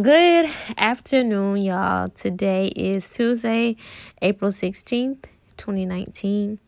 Good afternoon, y'all. Today is Tuesday, April 16th, 2019,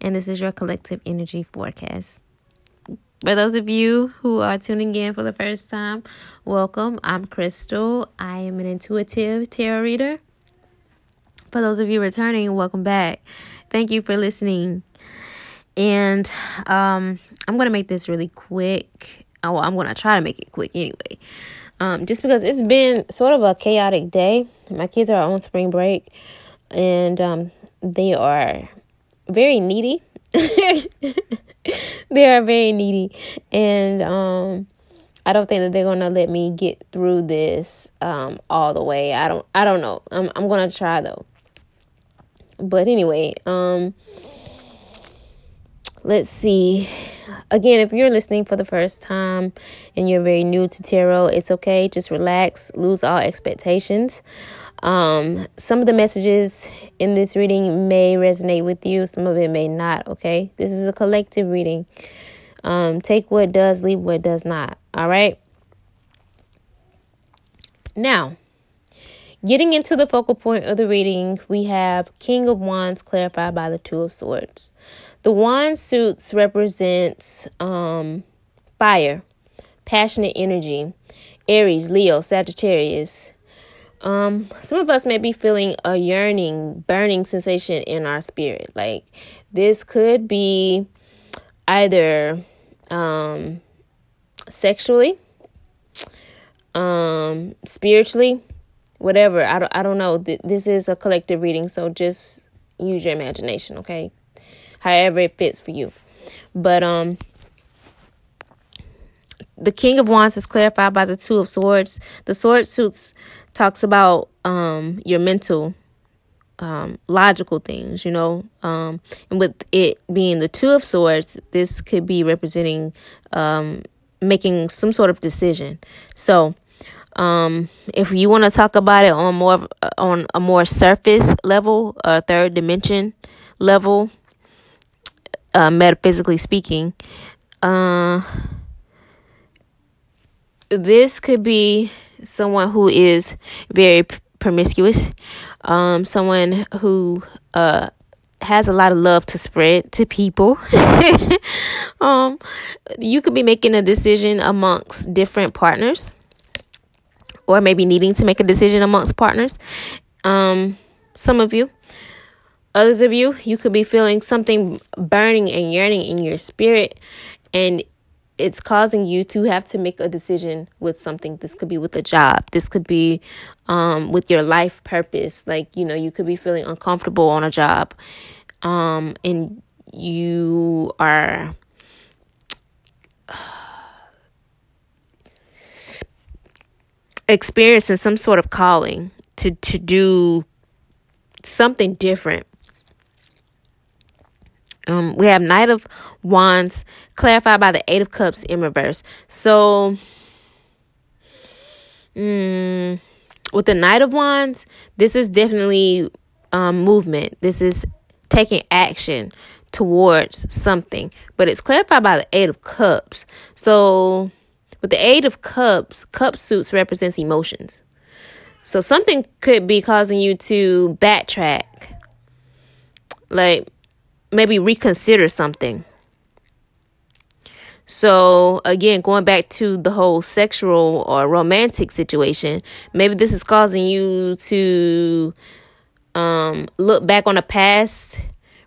and this is your collective energy forecast. For those of you who are tuning in for the first time, welcome. I'm Crystal. I am an intuitive tarot reader. For those of you returning, welcome back. Thank you for listening. And um, I'm going to make this really quick. Oh, I'm going to try to make it quick anyway um, just because it's been sort of a chaotic day. My kids are on spring break and um, they are very needy. they are very needy. And um, I don't think that they're gonna let me get through this um, all the way. I don't I don't know. I'm I'm gonna try though. But anyway, um let's see again, if you're listening for the first time and you're very new to tarot, it's okay. Just relax, lose all expectations. Um, some of the messages in this reading may resonate with you, some of it may not, okay? This is a collective reading. Um, take what does, leave what does not, all right? Now, getting into the focal point of the reading, we have King of Wands clarified by the Two of Swords. The wand suits represents um, fire, passionate energy, Aries, Leo, Sagittarius. Um, some of us may be feeling a yearning, burning sensation in our spirit. Like this could be either um, sexually, um, spiritually, whatever. I don't, I don't know. This is a collective reading, so just use your imagination, okay? However it fits for you. But um the King of Wands is clarified by the Two of Swords. The Sword suits talks about um your mental um logical things, you know. Um and with it being the Two of Swords, this could be representing um making some sort of decision. So um if you want to talk about it on more on a more surface level, a third dimension level, uh, metaphysically speaking. Uh, this could be someone who is very promiscuous, um, someone who uh, has a lot of love to spread to people. um, you could be making a decision amongst different partners, or maybe needing to make a decision amongst partners. Um, some of you. Others of you, you could be feeling something burning and yearning in your spirit, and it's causing you to have to make a decision with something. This could be with a job. This could be um, with your life purpose. Like, you know, you could be feeling uncomfortable on a job, um, and you are. experiencing some sort of calling to to do something different um, we have Knight of Wands clarified by the Eight of Cups in reverse. So, mm, with the Knight of Wands, this is definitely um, movement. This is taking action towards something, but it's clarified by the Eight of Cups. So, with the Eight of Cups, cup suits represents emotions. So something could be causing you to backtrack. Like maybe reconsider something. So, again, going back to the whole sexual or romantic situation, maybe this is causing you to um, look back on a past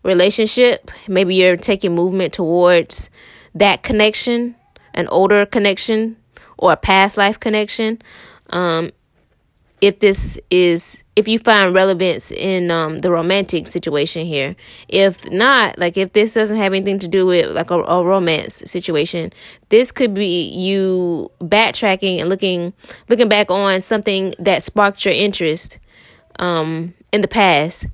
relationship. Maybe you're taking movement towards that connection, an older connection, or a past life connection. Um, if this is if you find relevance in um, the romantic situation here if not like if this doesn't have anything to do with like a, a romance situation this could be you backtracking and looking looking back on something that sparked your interest um, in the past.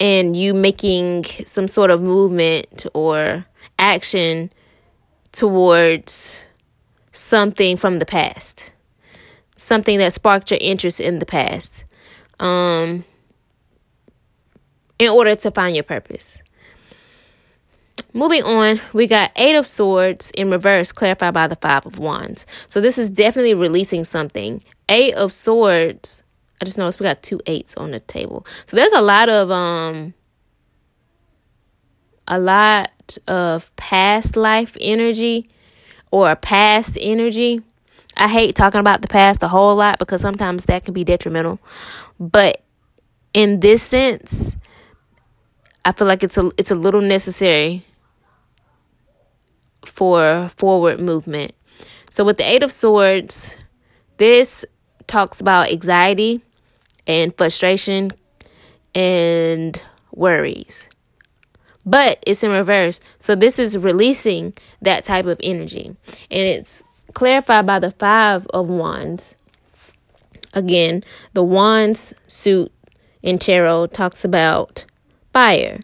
And you making some sort of movement or action towards something from the past something that sparked your interest in the past um, in order to find your purpose. moving on, we got Eight of Swords in reverse, clarified by the Five of Wands. So this is definitely releasing something. Eight of Swords. I just noticed we got two eights on the table. So there's a lot of um a lot of past life energy or past energy. I hate talking about the past a whole lot because sometimes that can be detrimental. But in this sense, I feel like it's a it's a little necessary for forward movement. So with the 8 of swords, this talks about anxiety and frustration and worries but it's in reverse. So this is releasing that type of energy. And it's clarified by the five of wands. Again, the wands suit in tarot talks about fire,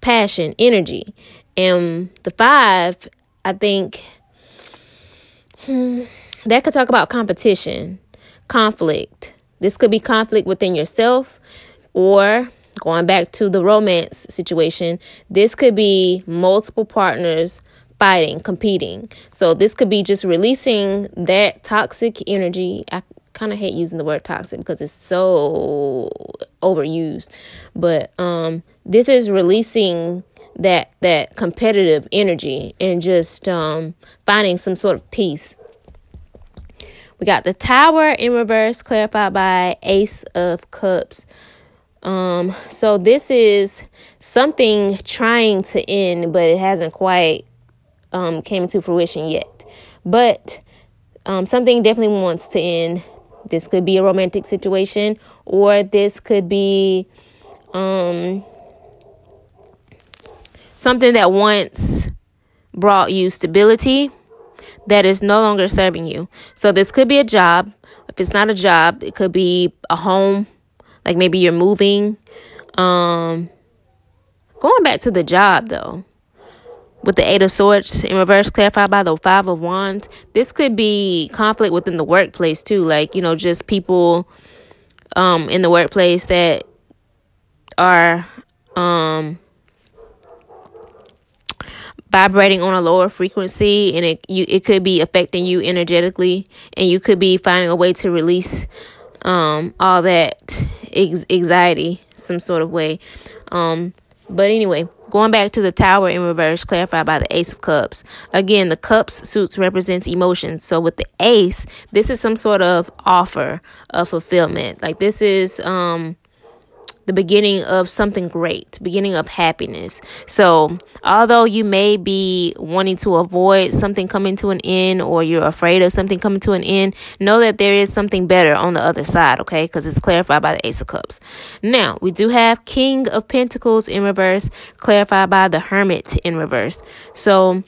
passion, energy. And the five, I think, hmm, that could talk about competition, conflict. This could be conflict within yourself or going back to the romance situation, this could be multiple partners fighting, competing. So this could be just releasing that toxic energy. I kind of hate using the word toxic because it's so overused, but um this is releasing that that competitive energy and just um finding some sort of peace. We got the tower in reverse clarified by ace of cups. Um, so this is something trying to end, but it hasn't quite um, came to fruition yet. But um, something definitely wants to end. This could be a romantic situation, or this could be um, something that once brought you stability that is no longer serving you. So this could be a job. If it's not a job, it could be a home like maybe you're moving. Um going back to the job though. With the Eight of Swords in reverse, clarified by the Five of Wands, this could be conflict within the workplace too. Like, you know, just people um in the workplace that are um vibrating on a lower frequency and it you it could be affecting you energetically and you could be finding a way to release um all that anxiety some sort of way. Um, but anyway, going back to the tower in reverse, clarified by the Ace of Cups. Again, the Cups suits represents emotions. So with the Ace, this is some sort of offer of fulfillment. Like this is um the beginning of something great, beginning of happiness. So, although you may be wanting to avoid something coming to an end or you're afraid of something coming to an end, know that there is something better on the other side, okay? Because it's clarified by the Ace of Cups. Now, we do have King of Pentacles in reverse, clarified by the Hermit in reverse. So,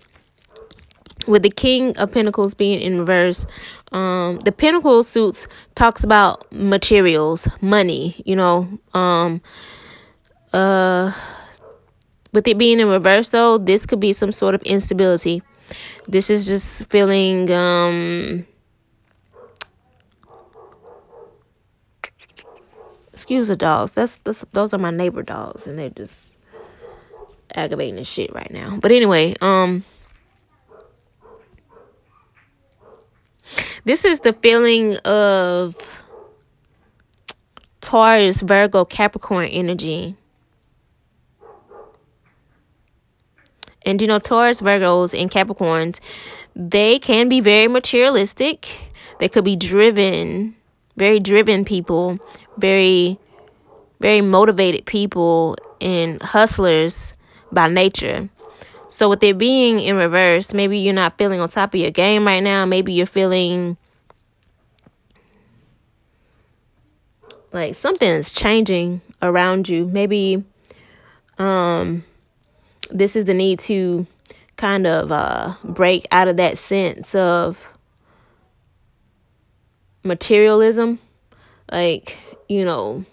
with the King of Pentacles being in reverse, um, the Pentacle suits talks about materials, money, you know, um, uh, with it being in reverse though, this could be some sort of instability. This is just feeling, um, excuse the dogs. That's, that's those are my neighbor dogs, and they're just aggravating the shit right now. But anyway, um, This is the feeling of Taurus, Virgo, Capricorn energy. And you know, Taurus, Virgos, and Capricorns, they can be very materialistic. They could be driven, very driven people, very, very motivated people, and hustlers by nature. So with it being in reverse, maybe you're not feeling on top of your game right now. Maybe you're feeling like something's changing around you. Maybe um this is the need to kind of uh break out of that sense of materialism. Like, you know,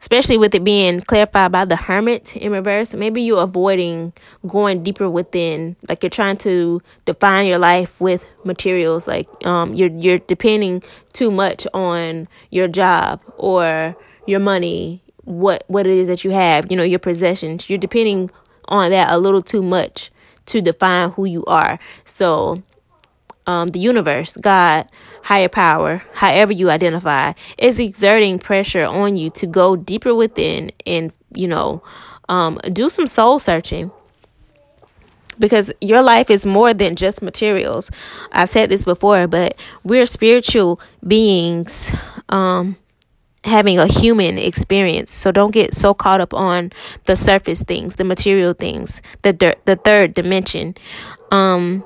especially with it being clarified by the hermit in reverse maybe you're avoiding going deeper within like you're trying to define your life with materials like um you're you're depending too much on your job or your money what what it is that you have you know your possessions you're depending on that a little too much to define who you are. So, um, the universe, God, higher power, however you identify, is exerting pressure on you to go deeper within and, you know, um, do some soul searching because your life is more than just materials. I've said this before, but we're spiritual beings um, having a human experience. So don't get so caught up on the surface things, the material things, the the third dimension. Um,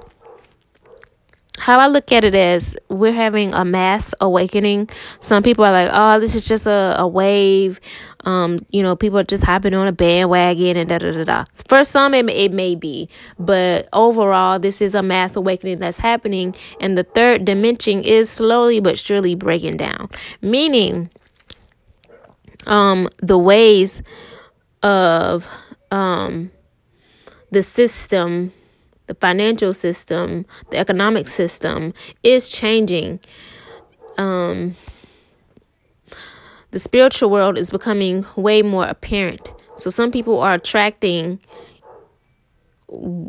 how I look at it as we're having a mass awakening. Some people are like, oh, this is just a, a wave. Um, you know, people are just hopping on a bandwagon and da da da da. For some, it, it may be, but overall, this is a mass awakening that's happening, and the third dimension is slowly but surely breaking down. Meaning, um, the ways of um, the system the financial system, the economic system is changing. Um, the spiritual world is becoming way more apparent. So some people are attracting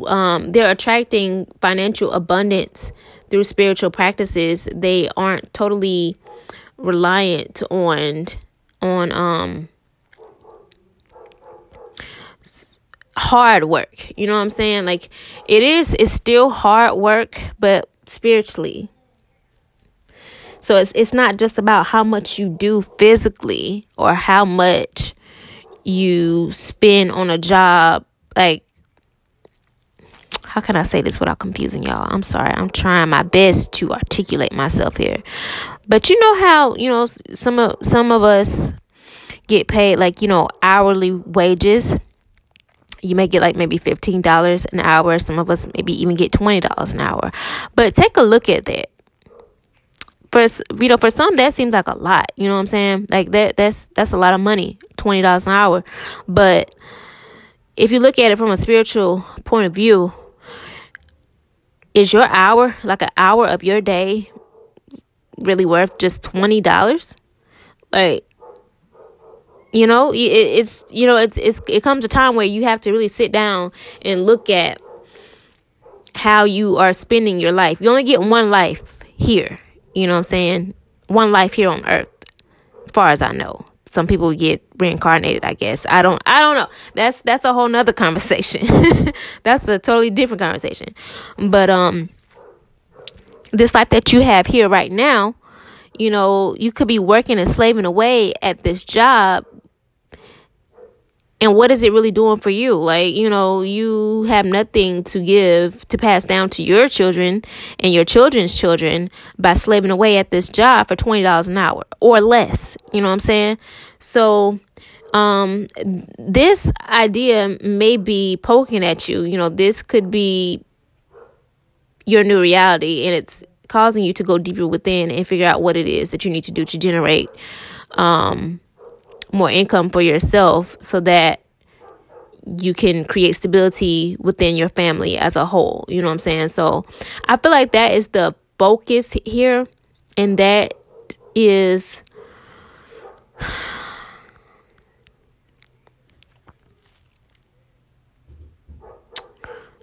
um, they're attracting financial abundance through spiritual practices. They aren't totally reliant on on um hard work. You know what I'm saying? Like it is it's still hard work, but spiritually. So it's it's not just about how much you do physically or how much you spend on a job like how can I say this without confusing y'all? I'm sorry. I'm trying my best to articulate myself here. But you know how, you know, some of some of us get paid like, you know, hourly wages you may get like maybe $15 an hour. Some of us maybe even get $20 an hour. But take a look at that. For you know, for some that seems like a lot. You know what I'm saying? Like that that's that's a lot of money, twenty dollars an hour. But if you look at it from a spiritual point of view, is your hour like an hour of your day really worth just twenty dollars? Like you know, it, it's you know, it's it's it comes a time where you have to really sit down and look at how you are spending your life. You only get one life here. You know what I'm saying? One life here on earth. As far as I know. Some people get reincarnated, I guess. I don't I don't know. That's that's a whole nother conversation. that's a totally different conversation. But um this life that you have here right now, you know, you could be working and slaving away at this job and what is it really doing for you? Like you know you have nothing to give to pass down to your children and your children's children by slaving away at this job for $20 an hour or less. You know what i'm saying? So um this idea may be poking at you. You know this could be your new reality and it's causing you to go deeper within and figure out what it is that you need to do to generate um more income for yourself so that you can create stability within your family as a whole. You know what I'm saying? So I feel like that is the focus here, and that is.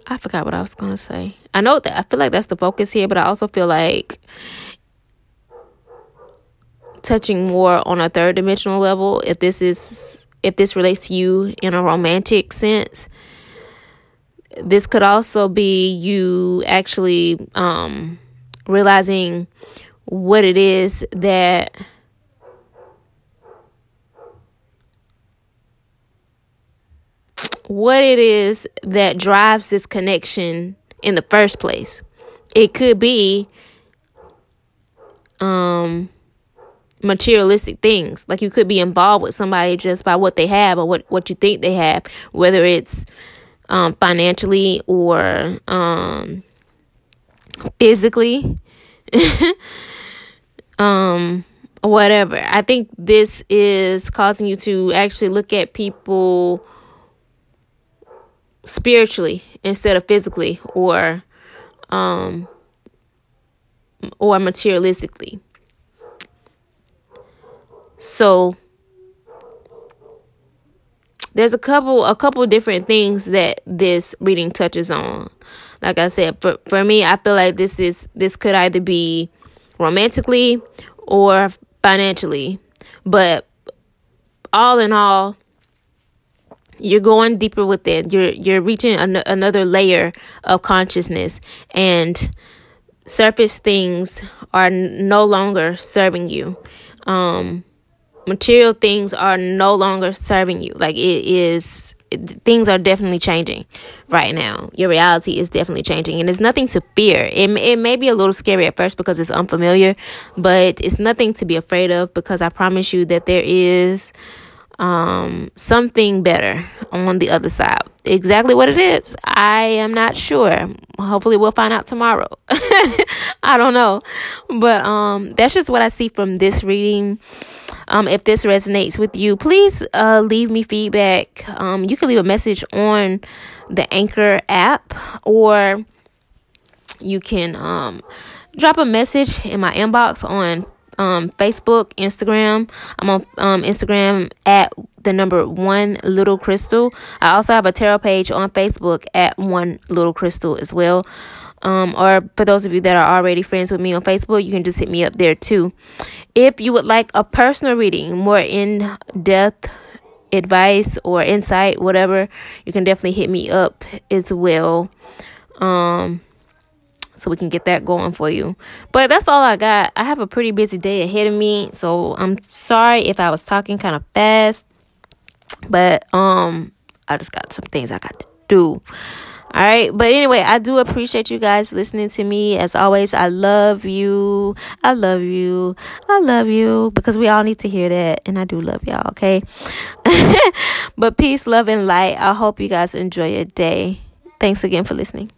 I forgot what I was gonna say. I know that I feel like that's the focus here, but I also feel like touching more on a third dimensional level if this is if this relates to you in a romantic sense this could also be you actually um, realizing what it is that what it is that drives this connection in the first place. It could be um materialistic things. Like you could be involved with somebody just by what they have or what, what you think they have, whether it's um, financially or um, physically, um, whatever. I think this is causing you to actually look at people spiritually instead of physically or um or materialistically so there's a couple a couple different things that this reading touches on. Like I said, for for me, I feel like this is this could either be romantically or financially, but all in all, you're going deeper within. You're you're reaching an- another layer of consciousness, and surface things are no longer serving you. Um, material things are no longer serving you. Like it is, things are definitely changing right now. Your reality is definitely changing, and there's nothing to fear. It it may be a little scary at first because it's unfamiliar, but it's nothing to be afraid of because I promise you that there is um, something better on the other side. Exactly what it is, I am not sure. Hopefully, we'll find out tomorrow. I don't know, but um, that's just what I see from this reading. Um, if this resonates with you, please uh, leave me feedback. Um, you can leave a message on the Anchor app, or you can um, drop a message in my inbox on um, Facebook, Instagram. I'm on um, Instagram at the number one little crystal. I also have a tarot page on Facebook at one little crystal as well. Um, or for those of you that are already friends with me on Facebook, you can just hit me up there too. If you would like a personal reading, more in depth advice or insight, whatever, you can definitely hit me up as well. Um, so we can get that going for you. But that's all I got. I have a pretty busy day ahead of me, so I'm sorry if I was talking kind of fast. But um I just got some things I got to do. All right, but anyway, I do appreciate you guys listening to me. As always, I love you. I love you. I love you because we all need to hear that, and I do love y'all, okay? but peace, love, and light. I hope you guys enjoy your day. Thanks again for listening.